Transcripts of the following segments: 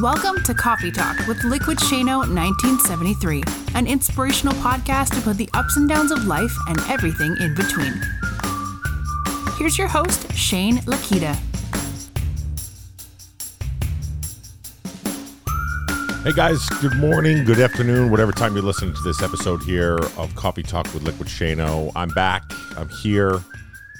Welcome to Coffee Talk with Liquid Shano 1973, an inspirational podcast about the ups and downs of life and everything in between. Here's your host, Shane Lakita. Hey guys, good morning, good afternoon, whatever time you're listening to this episode here of Coffee Talk with Liquid Shano. I'm back. I'm here.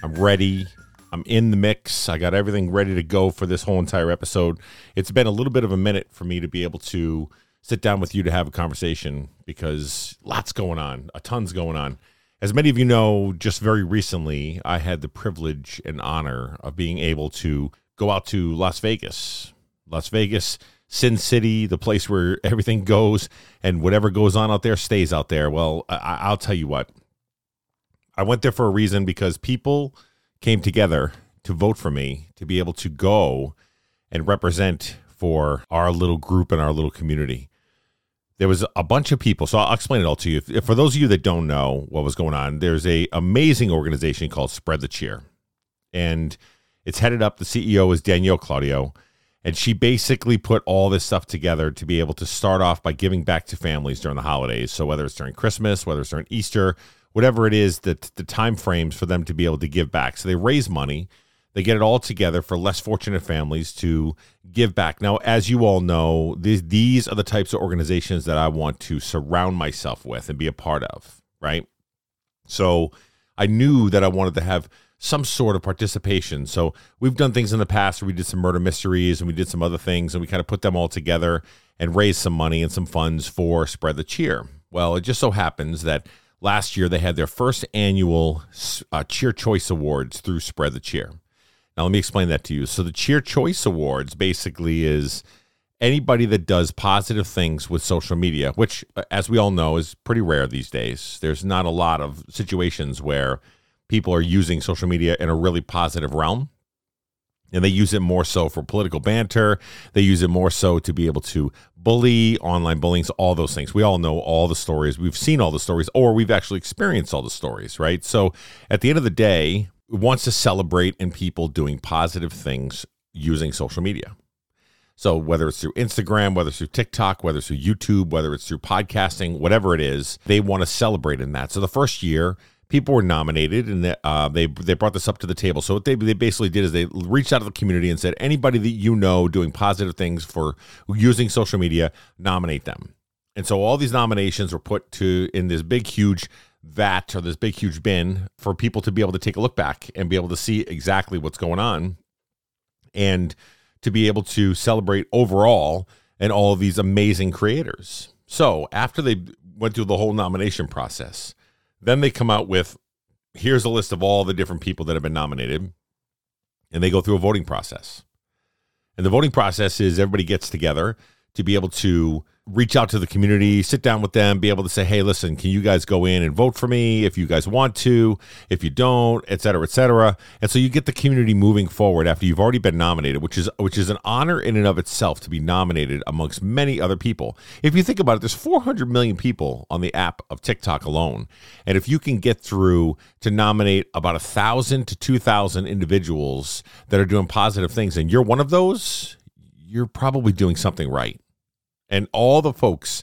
I'm ready. I'm in the mix. I got everything ready to go for this whole entire episode. It's been a little bit of a minute for me to be able to sit down with you to have a conversation because lots going on, a tons going on. As many of you know, just very recently, I had the privilege and honor of being able to go out to Las Vegas. Las Vegas, Sin City, the place where everything goes and whatever goes on out there stays out there. Well, I- I'll tell you what. I went there for a reason because people came together to vote for me to be able to go and represent for our little group and our little community. There was a bunch of people, so I'll explain it all to you. For those of you that don't know what was going on, there's a amazing organization called Spread the Cheer, and it's headed up. The CEO is Danielle Claudio, and she basically put all this stuff together to be able to start off by giving back to families during the holidays. So whether it's during Christmas, whether it's during Easter, whatever it is that the time frames for them to be able to give back. So they raise money, they get it all together for less fortunate families to give back. Now, as you all know, these these are the types of organizations that I want to surround myself with and be a part of, right? So I knew that I wanted to have some sort of participation. So we've done things in the past where we did some murder mysteries and we did some other things and we kind of put them all together and raised some money and some funds for Spread the Cheer. Well, it just so happens that last year they had their first annual uh, Cheer Choice Awards through Spread the Cheer. Now, let me explain that to you. So, the Cheer Choice Awards basically is anybody that does positive things with social media, which, uh, as we all know, is pretty rare these days. There's not a lot of situations where people are using social media in a really positive realm. And they use it more so for political banter. They use it more so to be able to bully, online bullying, all those things. We all know all the stories. We've seen all the stories, or we've actually experienced all the stories, right? So at the end of the day, it wants to celebrate in people doing positive things using social media. So whether it's through Instagram, whether it's through TikTok, whether it's through YouTube, whether it's through podcasting, whatever it is, they want to celebrate in that. So the first year, people were nominated, and uh, they they brought this up to the table. So what they they basically did is they reached out to the community and said, anybody that you know doing positive things for using social media, nominate them. And so all these nominations were put to in this big huge vat or this big huge bin for people to be able to take a look back and be able to see exactly what's going on and to be able to celebrate overall and all of these amazing creators. So after they went through the whole nomination process, then they come out with here's a list of all the different people that have been nominated, and they go through a voting process. And the voting process is everybody gets together to be able to reach out to the community, sit down with them, be able to say, hey, listen, can you guys go in and vote for me if you guys want to? If you don't, et cetera, et cetera. And so you get the community moving forward after you've already been nominated, which is which is an honor in and of itself to be nominated amongst many other people. If you think about it, there's 400 million people on the app of TikTok alone. And if you can get through to nominate about a thousand to two thousand individuals that are doing positive things, and you're one of those, you're probably doing something right and all the folks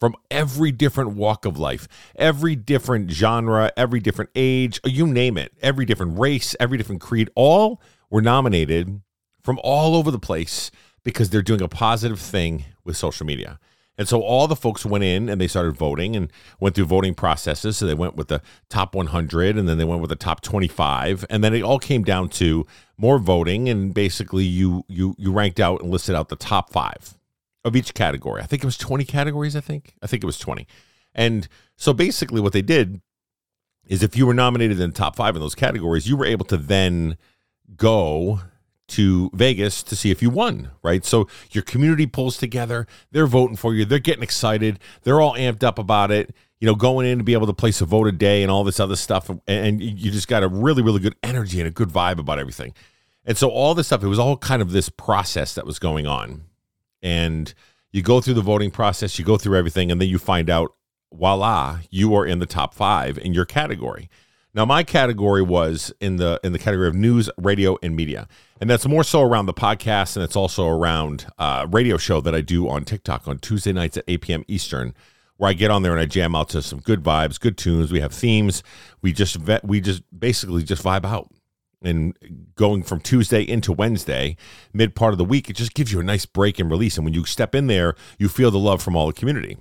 from every different walk of life, every different genre, every different age, you name it, every different race, every different creed, all were nominated from all over the place because they're doing a positive thing with social media. And so all the folks went in and they started voting and went through voting processes. So they went with the top 100 and then they went with the top 25 and then it all came down to more voting and basically you you you ranked out and listed out the top 5 of each category. I think it was 20 categories, I think. I think it was 20. And so basically what they did is if you were nominated in the top 5 in those categories, you were able to then go to Vegas to see if you won, right? So your community pulls together, they're voting for you, they're getting excited, they're all amped up about it, you know, going in to be able to place a vote a day and all this other stuff. And you just got a really, really good energy and a good vibe about everything. And so all this stuff, it was all kind of this process that was going on. And you go through the voting process, you go through everything, and then you find out, voila, you are in the top five in your category. Now my category was in the in the category of news, radio, and media, and that's more so around the podcast, and it's also around uh, radio show that I do on TikTok on Tuesday nights at 8 p.m. Eastern, where I get on there and I jam out to some good vibes, good tunes. We have themes. We just vet, we just basically just vibe out. And going from Tuesday into Wednesday, mid part of the week, it just gives you a nice break and release. And when you step in there, you feel the love from all the community.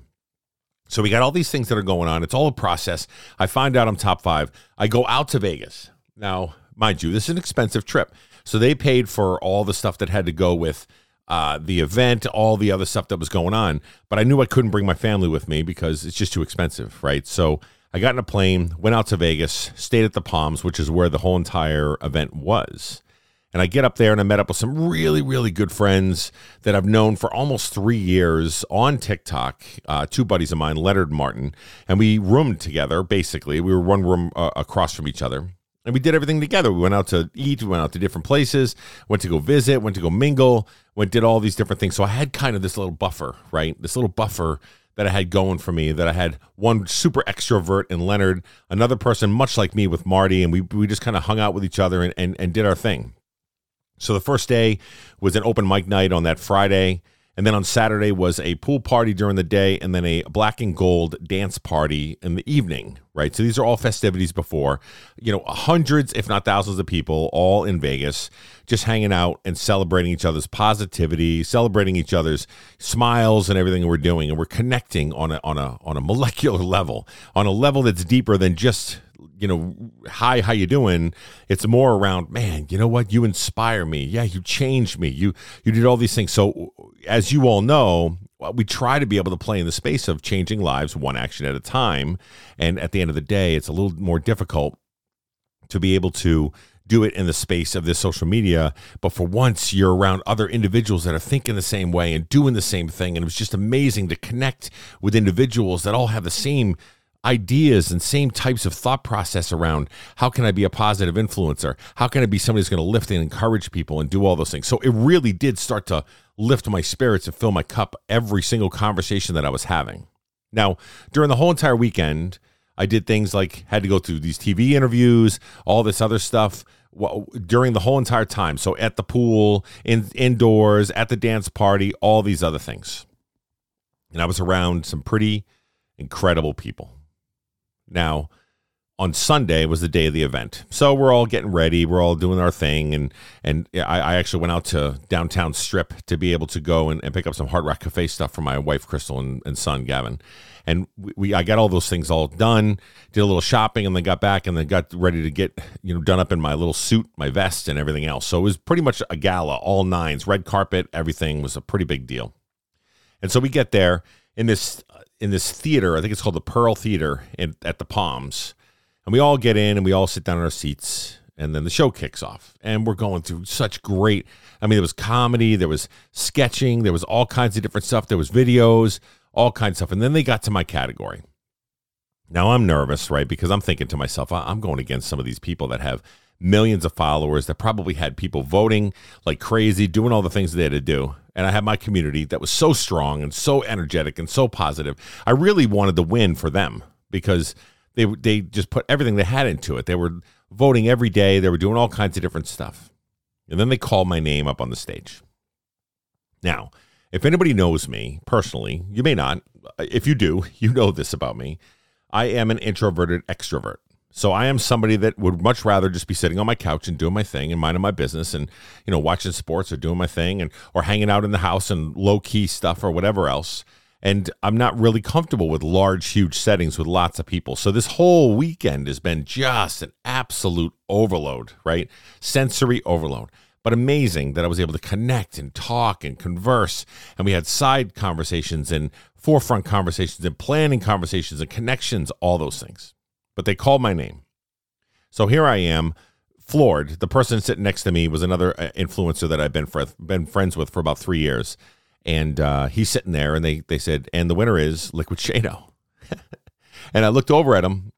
So we got all these things that are going on. It's all a process. I find out I'm top five. I go out to Vegas. Now, mind you, this is an expensive trip. So they paid for all the stuff that had to go with uh, the event, all the other stuff that was going on. But I knew I couldn't bring my family with me because it's just too expensive, right? So I got in a plane, went out to Vegas, stayed at the Palms, which is where the whole entire event was. And I get up there and I met up with some really, really good friends that I've known for almost three years on TikTok. Uh, two buddies of mine, Leonard Martin, and we roomed together. Basically, we were one room uh, across from each other, and we did everything together. We went out to eat, we went out to different places, went to go visit, went to go mingle, went did all these different things. So I had kind of this little buffer, right? This little buffer that I had going for me. That I had one super extrovert in Leonard, another person much like me with Marty, and we we just kind of hung out with each other and, and and did our thing. So the first day was an open mic night on that Friday. And then on Saturday was a pool party during the day and then a black and gold dance party in the evening, right? So these are all festivities before, you know, hundreds, if not thousands of people all in Vegas just hanging out and celebrating each other's positivity, celebrating each other's smiles and everything we're doing. And we're connecting on a, on a, on a molecular level, on a level that's deeper than just you know, hi, how you doing? It's more around, man, you know what? You inspire me. Yeah, you changed me. You you did all these things. So as you all know, we try to be able to play in the space of changing lives one action at a time. And at the end of the day, it's a little more difficult to be able to do it in the space of this social media. But for once, you're around other individuals that are thinking the same way and doing the same thing. And it was just amazing to connect with individuals that all have the same ideas and same types of thought process around how can I be a positive influencer? How can I be somebody who's going to lift and encourage people and do all those things? So it really did start to lift my spirits and fill my cup every single conversation that I was having. Now, during the whole entire weekend, I did things like had to go through these TV interviews, all this other stuff during the whole entire time. So at the pool, in indoors, at the dance party, all these other things. And I was around some pretty incredible people. Now, on Sunday was the day of the event. So we're all getting ready. We're all doing our thing. And and I, I actually went out to downtown Strip to be able to go and, and, pick up some Hard Rock Cafe stuff for my wife, Crystal, and, and son, Gavin. And we, we, I got all those things all done, did a little shopping, and then got back and then got ready to get, you know, done up in my little suit, my vest, and everything else. So it was pretty much a gala, all nines, red carpet, everything was a pretty big deal. And so we get there in this in this theater. I think it's called the Pearl Theater in, at the Palms, and we all get in and we all sit down in our seats, and then the show kicks off, and we're going through such great. I mean, there was comedy, there was sketching, there was all kinds of different stuff. There was videos, all kinds of stuff, and then they got to my category. Now I'm nervous, right? Because I'm thinking to myself, I'm going against some of these people that have millions of followers that probably had people voting like crazy, doing all the things they had to do and I had my community that was so strong and so energetic and so positive. I really wanted to win for them because they they just put everything they had into it. They were voting every day. They were doing all kinds of different stuff. And then they called my name up on the stage. Now, if anybody knows me personally, you may not. If you do, you know this about me. I am an introverted extrovert. So I am somebody that would much rather just be sitting on my couch and doing my thing and minding my business and you know watching sports or doing my thing and or hanging out in the house and low key stuff or whatever else. And I'm not really comfortable with large, huge settings with lots of people. So this whole weekend has been just an absolute overload, right? Sensory overload. But amazing that I was able to connect and talk and converse. And we had side conversations and forefront conversations and planning conversations and connections, all those things but they called my name. So here I am, floored. The person sitting next to me was another uh, influencer that I've been fr- been friends with for about three years, and uh, he's sitting there, and they they said, and the winner is Liquid Shano. and I looked over at him,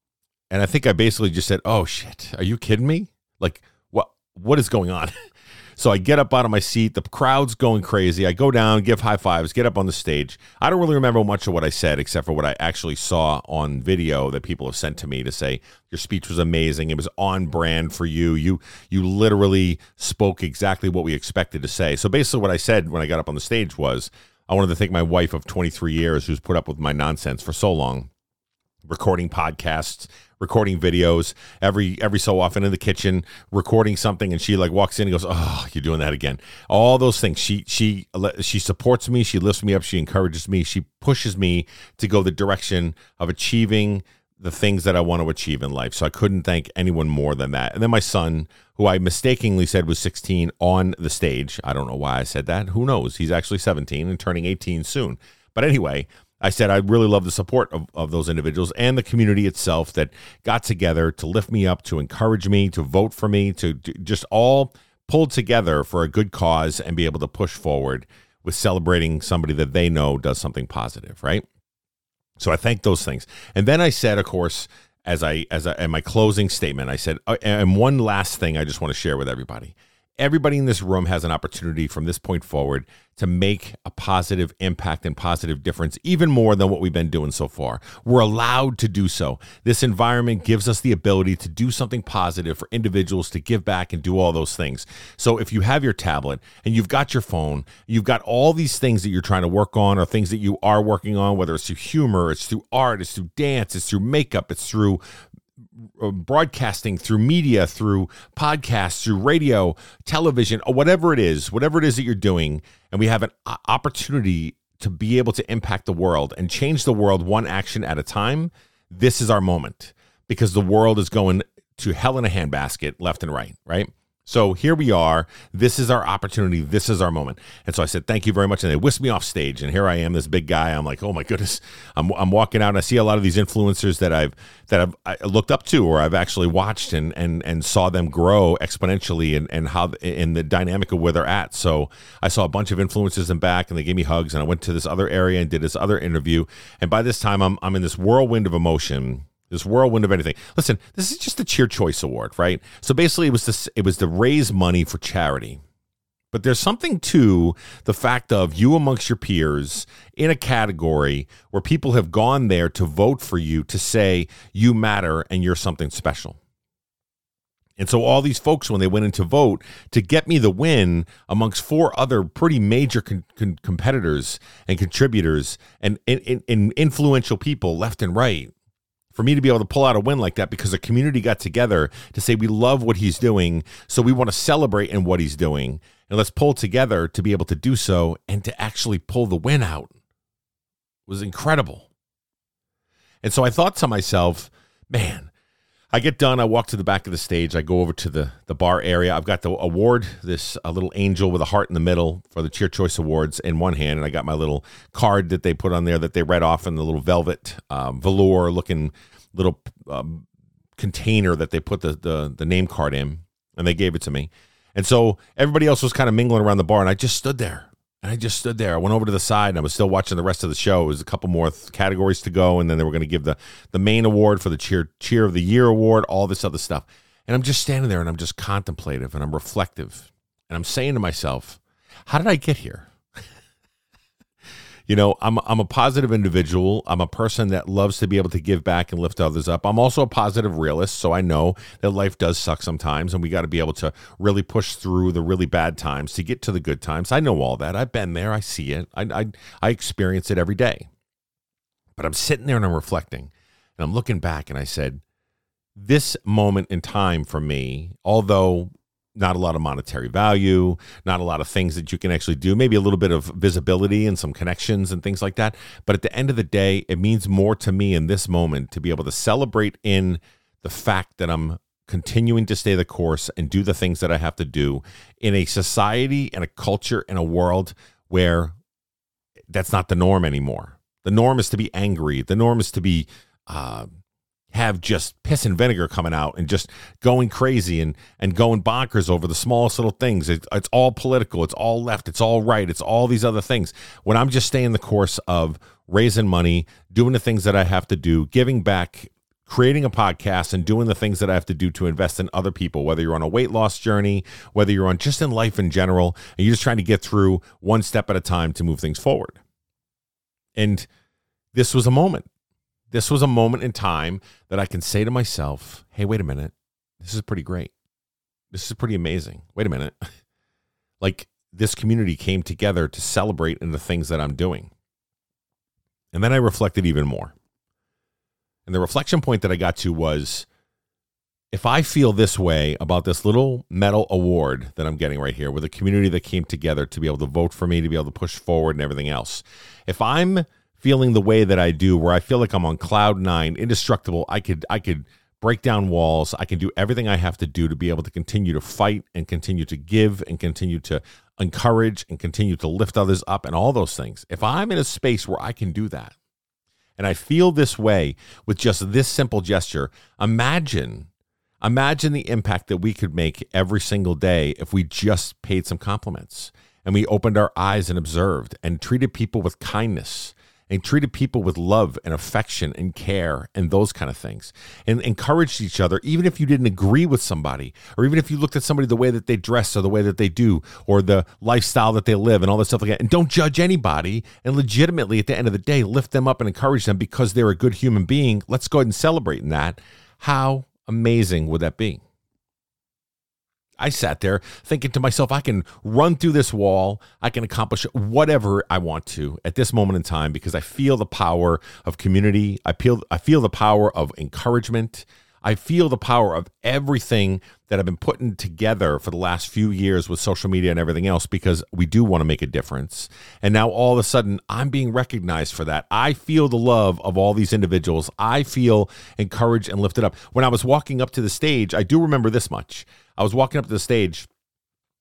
and I think I basically just said, "Oh shit, are you kidding me? Like what what is going on?" So I get up out of my seat. The crowd's going crazy. I go down, give high fives, get up on the stage. I don't really remember much of what I said except for what I actually saw on video that people have sent to me to say your speech was amazing. It was on brand for you. You you literally spoke exactly what we expected to say. So basically what I said when I got up on the stage was I wanted to thank my wife of 23 years who's put up with my nonsense for so long recording podcasts recording videos every every so often in the kitchen recording something and she like walks in and goes oh you're doing that again all those things she she she supports me she lifts me up she encourages me she pushes me to go the direction of achieving the things that I want to achieve in life. So I couldn't thank anyone more than that. And then my son, who I mistakenly said was 16 on the stage. I don't know why I said that. Who knows? He's actually 17 and turning 18 soon. But anyway, I said I really love the support of, of those individuals and the community itself that got together to lift me up, to encourage me, to vote for me, to, to just all pulled together for a good cause and be able to push forward with celebrating somebody that they know does something positive, right? So I thank those things. And then I said, of course, as I as I, in my closing statement, I said, uh, and one last thing I just want to share with everybody everybody in this room has an opportunity from this point forward to make a positive impact and positive difference, even more than what we've been doing so far. We're allowed to do so. This environment gives us the ability to do something positive for individuals to give back and do all those things. So if you have your tablet and you've got your phone, you've got all these things that you're trying to work on or things that you are working on, whether it's through humor, it's through art, it's through dance, it's through makeup, it's through Uh, broadcasting through media through podcasts through radio television or whatever it is whatever it is that you're doing and we have an uh, opportunity to be able to impact the world and change the world one action at a time this is our moment. Because the world is going to hell in a handbasket left and right right so here we are. This is our opportunity. This is our moment. And so I said, thank you very much. And they whisked me off stage. And here I am, this big guy. I'm like, oh my goodness. I'm, I'm walking out and I see a lot of these influencers that I've that I've I looked up to or I've actually watched and and and saw them grow exponentially and, and how in the dynamic of where they're at. So I saw a bunch of influencers in back and they gave me hugs. And I went to this other area and did this other interview. And by this time I'm I'm in this whirlwind of emotion this whirlwind of anything. Listen, this is just the Cheer Choice Award, right? So basically, it was this. It was to raise money for charity. But there's something to the fact of you amongst your peers in a category where people have gone there to vote for you to say you matter and you're something special. And so all these folks, when they went in to vote to get me the win amongst four other pretty major con- con- competitors and contributors and, and, and influential people left and right, for me to be able to pull out a win like that because the community got together to say we love what he's doing, so we want to celebrate in what he's doing, and let's pull together to be able to do so and to actually pull the win out was incredible. And so I thought to myself, man, I get done. I walk to the back of the stage. I go over to the the bar area. I've got the award, this a little angel with a heart in the middle for the Cheer Choice Awards in one hand, and I got my little card that they put on there that they read off in the little velvet um, velour looking little um, container that they put the, the the name card in, and they gave it to me. And so everybody else was kind of mingling around the bar, and I just stood there. And I just stood there. I went over to the side and I was still watching the rest of the show. It was a couple more th- categories to go, and then they were going to give the the main award for the cheer cheer of the year award, all this other stuff. And I'm just standing there and I'm just contemplative and I'm reflective. And I'm saying to myself, how did I get here? You know, I'm I'm a positive individual. I'm a person that loves to be able to give back and lift others up. I'm also a positive realist, so I know that life does suck sometimes, and we got to be able to really push through the really bad times to get to the good times. I know all that. I've been there. I see it. I I, I experience it every day. But I'm sitting there and I'm reflecting, and I'm looking back, and I said, this moment in time for me, although not a lot of monetary value, not a lot of things that you can actually do, maybe a little bit of visibility and some connections and things like that. But at the end of the day, it means more to me in this moment to be able to celebrate in the fact that I'm continuing to stay the course and do the things that I have to do in a society and a culture and a world where that's not the norm anymore. The norm is to be angry. The norm is to be uh, have just piss and vinegar coming out and just going crazy and and going bonkers over the smallest little things. It, it's all political. It's all left. It's all right. It's all these other things. When I'm just staying the course of raising money, doing the things that I have to do, giving back creating a podcast and doing the things that I have to do to invest in other people, whether you're on a weight loss journey, whether you're on just in life in general, and you're just trying to get through one step at a time to move things forward. And this was a moment. This was a moment in time that I can say to myself, hey, wait a minute. This is pretty great. This is pretty amazing. Wait a minute. like this community came together to celebrate in the things that I'm doing. And then I reflected even more. And the reflection point that I got to was if I feel this way about this little medal award that I'm getting right here with a community that came together to be able to vote for me, to be able to push forward and everything else, if I'm feeling the way that I do, where I feel like I'm on cloud nine, indestructible, I could, I could break down walls. I can do everything I have to do to be able to continue to fight and continue to give and continue to encourage and continue to lift others up and all those things. If I'm in a space where I can do that, and I feel this way with just this simple gesture, imagine imagine the impact that we could make every single day if we just paid some compliments and we opened our eyes and observed and treated people with kindness and treated people with love and affection and care and those kind of things. And encouraged each other even if you didn't agree with somebody or even if you looked at somebody the way that they dress or the way that they do or the lifestyle that they live and all this stuff like that. And don't judge anybody. And legitimately at the end of the day lift them up and encourage them because they're a good human being. Let's go ahead and celebrate in that. How amazing would that be I sat there thinking to myself, I can run through this wall. I can accomplish whatever I want to at this moment in time because I feel the power of community. I feel I feel the power of encouragement. I feel the power of everything that I've been putting together for the last few years with social media and everything else because we do want to make a difference. And now all of a sudden, I'm being recognized for that. I feel the love of all these individuals. I feel encouraged and lifted up. When I was walking up to the stage, I do remember this much. I was walking up to the stage,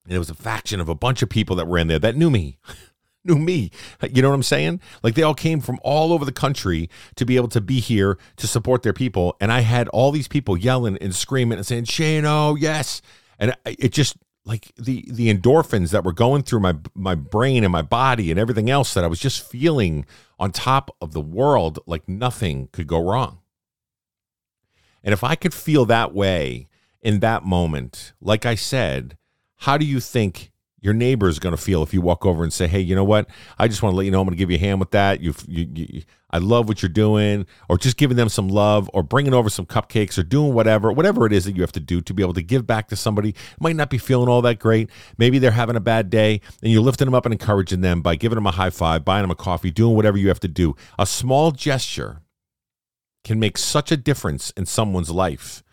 and there was a faction of a bunch of people that were in there that knew me. knew me. You know what I'm saying? Like they all came from all over the country to be able to be here to support their people. And I had all these people yelling and screaming and saying, Shane, oh, yes. And it just like the the endorphins that were going through my my brain and my body and everything else that I was just feeling on top of the world like nothing could go wrong. And if I could feel that way in that moment, like I said, how do you think your neighbor is going to feel if you walk over and say, "Hey, you know what? I just want to let you know I'm going to give you a hand with that. You, you, you, I love what you're doing," or just giving them some love, or bringing over some cupcakes, or doing whatever, whatever it is that you have to do to be able to give back to somebody. Might not be feeling all that great. Maybe they're having a bad day, and you're lifting them up and encouraging them by giving them a high five, buying them a coffee, doing whatever you have to do. A small gesture can make such a difference in someone's life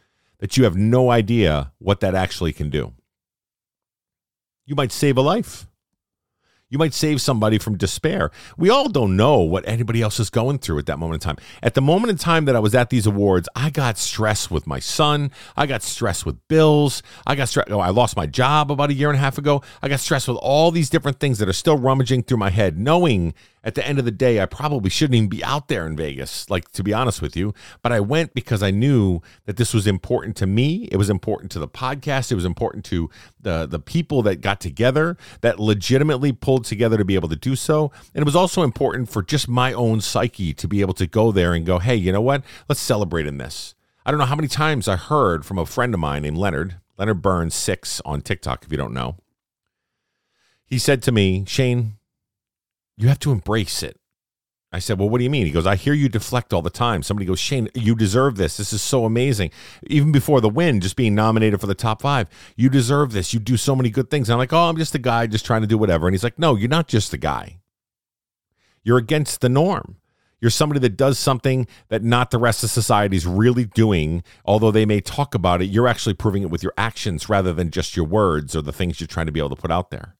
that you have no idea what that actually can do. You might save a life. You might save somebody from despair. We all don't know what anybody else is going through at that moment in time. At the moment in time that I was at these awards, I got stressed with my son. I got stressed with bills. I got stressed. Oh, I lost my job about a year and a half ago. I got stressed with all these different things that are still rummaging through my head, knowing at the end of the day, I probably shouldn't even be out there in Vegas, like to be honest with you. But I went because I knew that this was important to me. It was important to the podcast. It was important to the the people that got together that legitimately pulled together to be able to do so. And it was also important for just my own psyche to be able to go there and go, hey, you know what? Let's celebrate in this. I don't know how many times I heard from a friend of mine named Leonard, Leonard Burns six on TikTok, if you don't know. He said to me, Shane, you have to embrace it. I said, Well, what do you mean? He goes, I hear you deflect all the time. Somebody goes, Shane, you deserve this. This is so amazing. Even before the win, just being nominated for the top five, you deserve this. You do so many good things. And I'm like, Oh, I'm just a guy just trying to do whatever. And he's like, No, you're not just a guy. You're against the norm. You're somebody that does something that not the rest of society is really doing, although they may talk about it. You're actually proving it with your actions rather than just your words or the things you're trying to be able to put out there.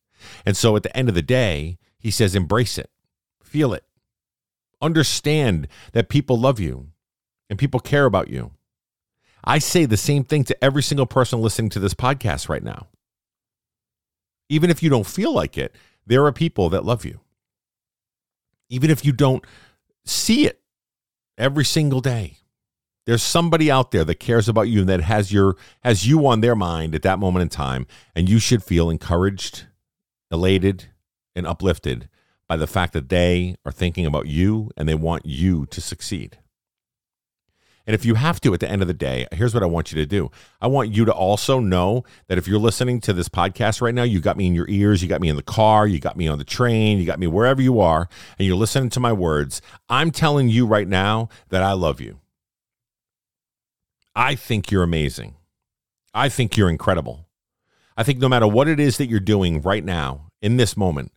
And so at the end of the day, he says, embrace it, feel it, understand that people love you and people care about you. I say the same thing to every single person listening to this podcast right now. Even if you don't feel like it, there are people that love you. Even if you don't see it every single day, there's somebody out there that cares about you and that has your has you on their mind at that moment in time and you should feel encouraged, elated, and uplifted by the fact that they are thinking about you and they want you to succeed. And if you have to at the end of the day, here's what I want you to do. I want you to also know that if you're listening to this podcast right now, you got me in your ears, you got me in the car, you got me on the train, you got me wherever you are, and you're listening to my words. I'm telling you right now that I love you. I think you're amazing. I think you're incredible. I think no matter what it is that you're doing right now, in this moment,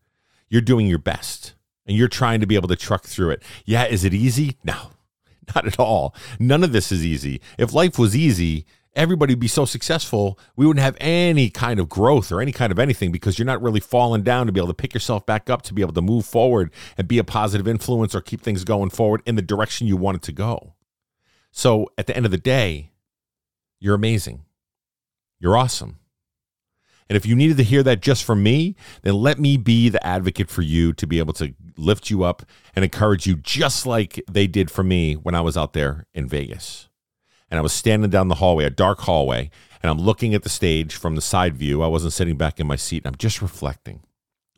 you're doing your best and you're trying to be able to truck through it. Yeah, is it easy? No, not at all. None of this is easy. If life was easy, everybody would be so successful, we wouldn't have any kind of growth or any kind of anything because you're not really falling down to be able to pick yourself back up, to be able to move forward and be a positive influence or keep things going forward in the direction you want it to go. So at the end of the day, you're amazing. You're awesome. And if you needed to hear that just from me, then let me be the advocate for you to be able to lift you up and encourage you just like they did for me when I was out there in Vegas. And I was standing down the hallway, a dark hallway, and I'm looking at the stage from the side view. I wasn't sitting back in my seat. I'm just reflecting.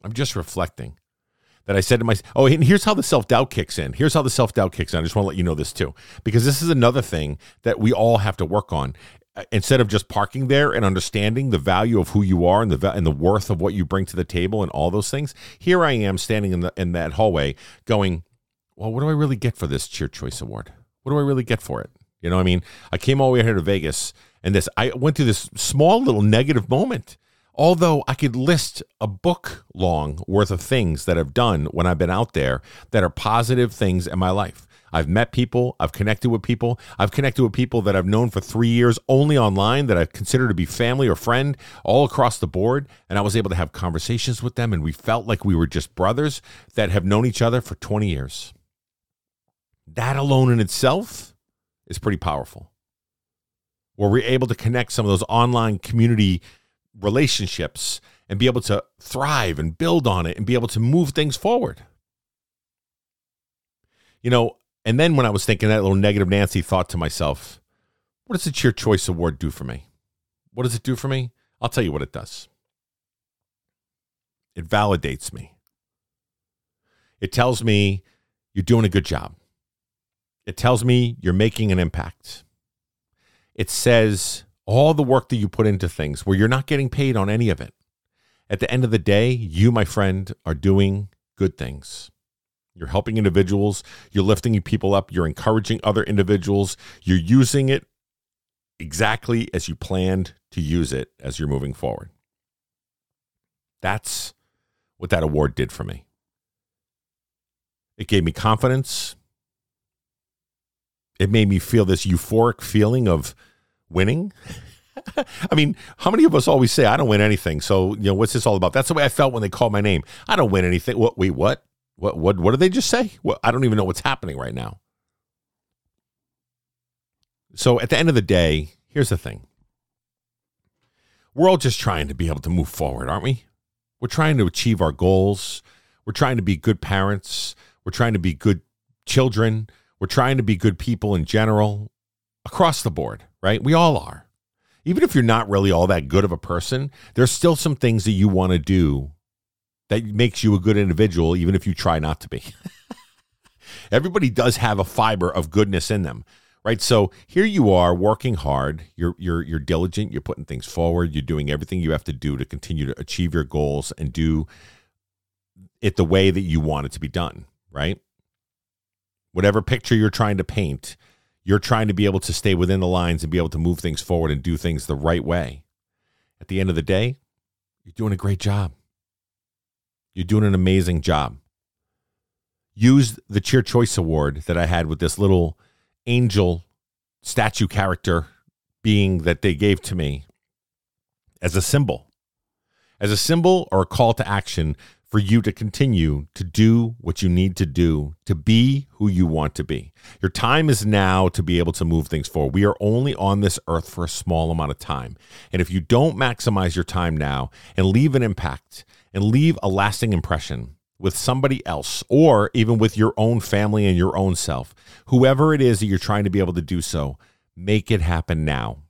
I'm just reflecting that I said to myself, oh, and here's how the self doubt kicks in. Here's how the self doubt kicks in. I just want to let you know this too, because this is another thing that we all have to work on. Instead of just parking there and understanding the value of who you are and the and the worth of what you bring to the table and all those things, here I am standing in the in that hallway, going, well, what do I really get for this Cheer Choice Award? What do I really get for it? You know, what I mean, I came all the way here to Vegas, and this I went through this small little negative moment. Although I could list a book long worth of things that I've done when I've been out there that are positive things in my life. I've met people, I've connected with people, I've connected with people that I've known for three years only online that I consider to be family or friend all across the board. And I was able to have conversations with them, and we felt like we were just brothers that have known each other for 20 years. That alone in itself is pretty powerful. Where we're able to connect some of those online community relationships and be able to thrive and build on it and be able to move things forward. You know, and then when I was thinking that little negative Nancy thought to myself, what does the Cheer Choice Award do for me? What does it do for me? I'll tell you what it does. It validates me. It tells me you're doing a good job. It tells me you're making an impact. It says all the work that you put into things where you're not getting paid on any of it. At the end of the day, you, my friend, are doing good things. You're helping individuals, you're lifting people up, you're encouraging other individuals, you're using it exactly as you planned to use it as you're moving forward. That's what that award did for me. It gave me confidence. It made me feel this euphoric feeling of winning. I mean, how many of us always say, I don't win anything? So, you know, what's this all about? That's the way I felt when they called my name. I don't win anything. What, wait, what? What what what did they just say? Well, I don't even know what's happening right now. So at the end of the day, here's the thing. We're all just trying to be able to move forward, aren't we? We're trying to achieve our goals. We're trying to be good parents. We're trying to be good children. We're trying to be good people in general across the board, right? We all are. Even if you're not really all that good of a person, there's still some things that you want to do that makes you a good individual, even if you try not to be. Everybody does have a fiber of goodness in them, right? So here you are working hard. You're you're you're diligent. You're putting things forward. You're doing everything you have to do to continue to achieve your goals and do it the way that you want it to be done, right? Whatever picture you're trying to paint, you're trying to be able to stay within the lines and be able to move things forward and do things the right way. At the end of the day, you're doing a great job. You're doing an amazing job. Use the Cheer Choice Award that I had with this little angel statue character being that they gave to me as a symbol, as a symbol or a call to action for you to continue to do what you need to do to be who you want to be. Your time is now to be able to move things forward. We are only on this earth for a small amount of time. And if you don't maximize your time now and leave an impact and leave a lasting impression with somebody else or even with your own family and your own self, whoever it is that you're trying to be able to do so, make it happen now.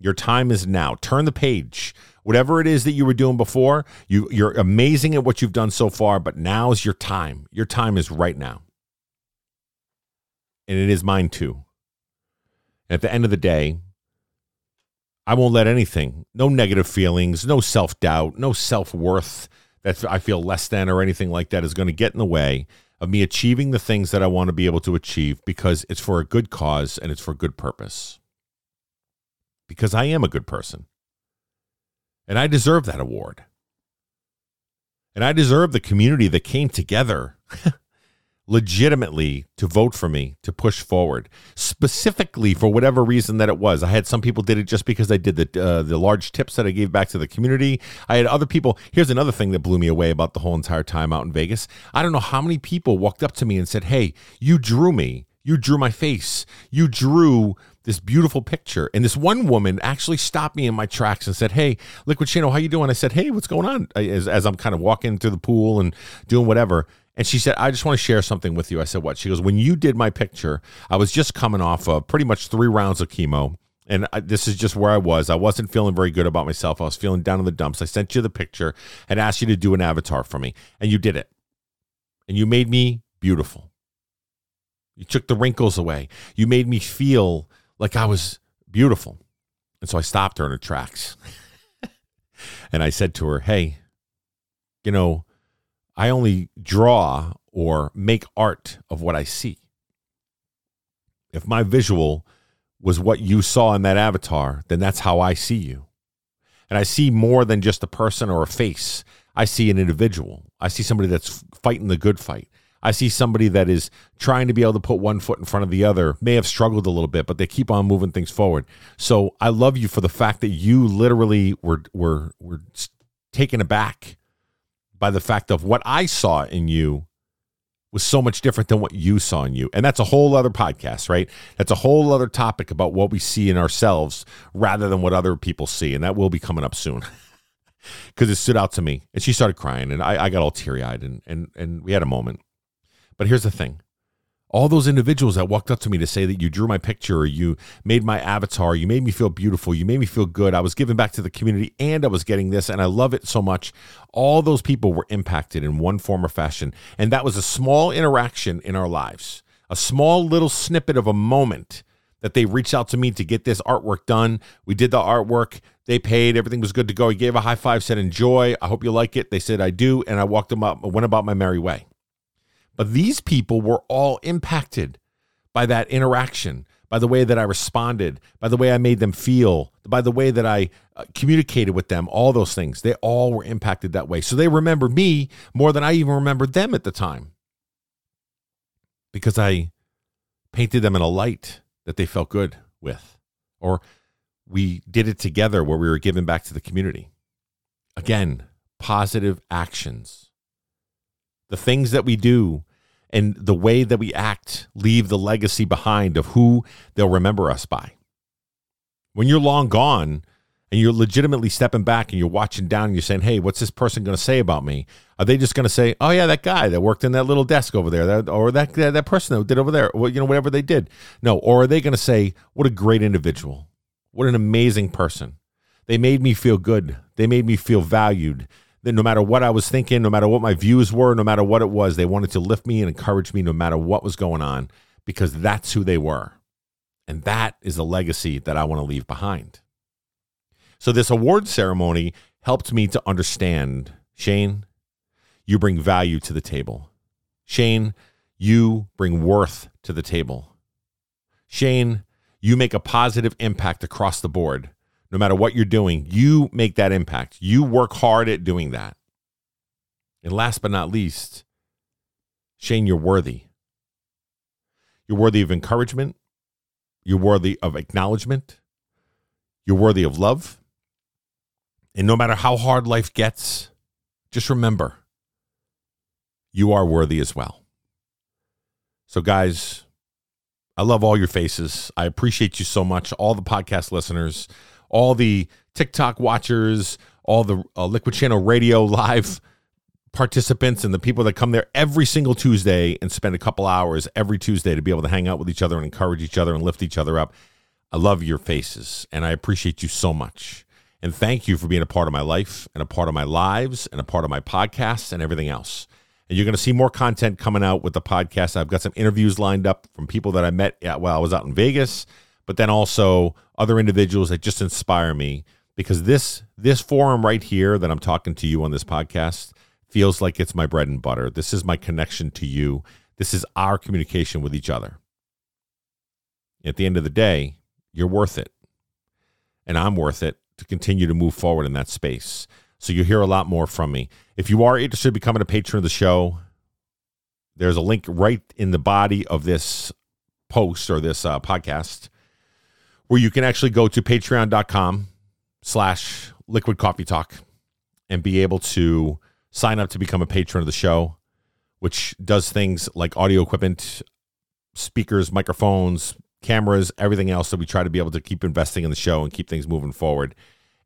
Your time is now. Turn the page. Whatever it is that you were doing before, you, you're amazing at what you've done so far, but now is your time. Your time is right now. And it is mine too. At the end of the day, I won't let anything, no negative feelings, no self doubt, no self worth that I feel less than or anything like that is going to get in the way of me achieving the things that I want to be able to achieve because it's for a good cause and it's for a good purpose. Because I am a good person. And I deserve that award. And I deserve the community that came together legitimately to vote for me to push forward specifically for whatever reason that it was. I had some people did it just because i did the uh, the large tips that i gave back to the community. I had other people here's another thing that blew me away about the whole entire time out in vegas. I don't know how many people walked up to me and said hey you drew me. You drew my face. You drew this beautiful picture. And this one woman actually stopped me in my tracks and said hey liquid Shano, how you doing? I said hey what's going on? As, as i'm kind of walking through the pool and doing whatever and she said, I just want to share something with you. I said, What? She goes, When you did my picture, I was just coming off of pretty much three rounds of chemo. And I, this is just where I was. I wasn't feeling very good about myself. I was feeling down in the dumps. I sent you the picture and asked you to do an avatar for me. And you did it. And you made me beautiful. You took the wrinkles away. You made me feel like I was beautiful. And so I stopped her in her tracks. and I said to her, Hey, you know, I only draw or make art of what I see. If my visual was what you saw in that avatar, then that's how I see you. And I see more than just a person or a face. I see an individual. I see somebody that's fighting the good fight. I see somebody that is trying to be able to put one foot in front of the other, may have struggled a little bit, but they keep on moving things forward. So I love you for the fact that you literally were were were taken aback by the fact of what I saw in you was so much different than what you saw in you. And that's a whole other podcast, right? That's a whole other topic about what we see in ourselves rather than what other people see. And that will be coming up soon. Because it stood out to me. And she started crying and I, I got all teary eyed and, and and we had a moment. But here's the thing all those individuals that walked up to me to say that you drew my picture or you made my avatar, you made me feel beautiful, you made me feel good. I was giving back to the community and I was getting this and I love it so much. All those people were impacted in one form or fashion. And that was a small interaction in our lives, a small little snippet of a moment that they reached out to me to get this artwork done. We did the artwork. They paid. Everything was good to go. He gave a high five, said, enjoy. I hope you like it. They said, I do. And I walked them up, went about my merry way. But these people were all impacted by that interaction, by the way that I responded, by the way I made them feel, by the way that I uh, communicated with them, all those things. They all were impacted that way. So they remember me more than I even remembered them at the time because I painted them in a light that they felt good with. Or we did it together where we were giving back to the community. Again, positive actions the things that we do and the way that we act leave the legacy behind of who they'll remember us by. When you're long gone and you're legitimately stepping back and you're watching down and you're saying, hey, what's this person going to say about me? Are they just going to say, oh, yeah, that guy that worked in that little desk over there, that, or that, that, that person that did over there, or, you know, whatever they did? No. Or are they going to say, what a great individual? What an amazing person. They made me feel good. They made me feel valued no matter what I was thinking, no matter what my views were, no matter what it was, they wanted to lift me and encourage me no matter what was going on because that's who they were. And that is the legacy that I want to leave behind. So, this award ceremony helped me to understand Shane, you bring value to the table. Shane, you bring worth to the table. Shane, you make a positive impact across the board no matter what you're doing, you make that impact. You work hard at doing that. And last but not least, Shane, you're worthy. You're worthy of encouragement. You're worthy of acknowledgement. You're worthy of love. And no matter how hard life gets, just remember you are worthy as well. So, guys, I love all your faces. I appreciate you so much, all the podcast listeners all the TikTok watchers, all the uh, Liquid Channel Radio live participants, and the people that come there every single Tuesday and spend a couple hours every Tuesday to be able to hang out with each other and encourage each other and lift each other up. I love your faces and I appreciate you so much. And thank you for being a part of my life and a part of my lives and a part of my podcasts and everything else. And you're going to see more content coming out with the podcast. I've got some interviews lined up from people that I met while I was out in Vegas but then also other individuals that just inspire me because this this forum right here that I'm talking to you on this podcast feels like it's my bread and butter. This is my connection to you. This is our communication with each other. At the end of the day, you're worth it. And I'm worth it to continue to move forward in that space. So you'll hear a lot more from me. If you are interested in becoming a patron of the show, there's a link right in the body of this post or this uh, podcast where you can actually go to patreon.com slash liquid coffee talk and be able to sign up to become a patron of the show, which does things like audio equipment, speakers, microphones, cameras, everything else that we try to be able to keep investing in the show and keep things moving forward.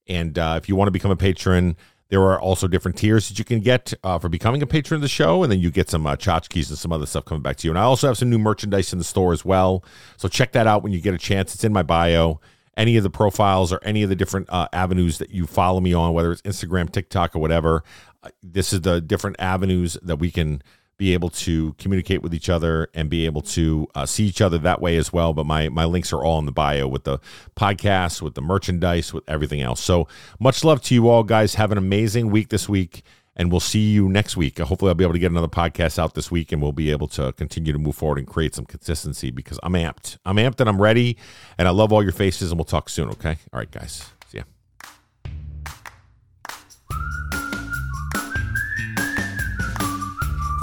And uh, if you want to become a patron, there are also different tiers that you can get uh, for becoming a patron of the show, and then you get some uh, tchotchkes and some other stuff coming back to you. And I also have some new merchandise in the store as well, so check that out when you get a chance. It's in my bio. Any of the profiles or any of the different uh, avenues that you follow me on, whether it's Instagram, TikTok, or whatever, uh, this is the different avenues that we can be able to communicate with each other and be able to uh, see each other that way as well. But my my links are all in the bio with the podcast, with the merchandise, with everything else. So much love to you all, guys. Have an amazing week this week, and we'll see you next week. Hopefully, I'll be able to get another podcast out this week, and we'll be able to continue to move forward and create some consistency because I'm amped. I'm amped and I'm ready, and I love all your faces. And we'll talk soon. Okay. All right, guys.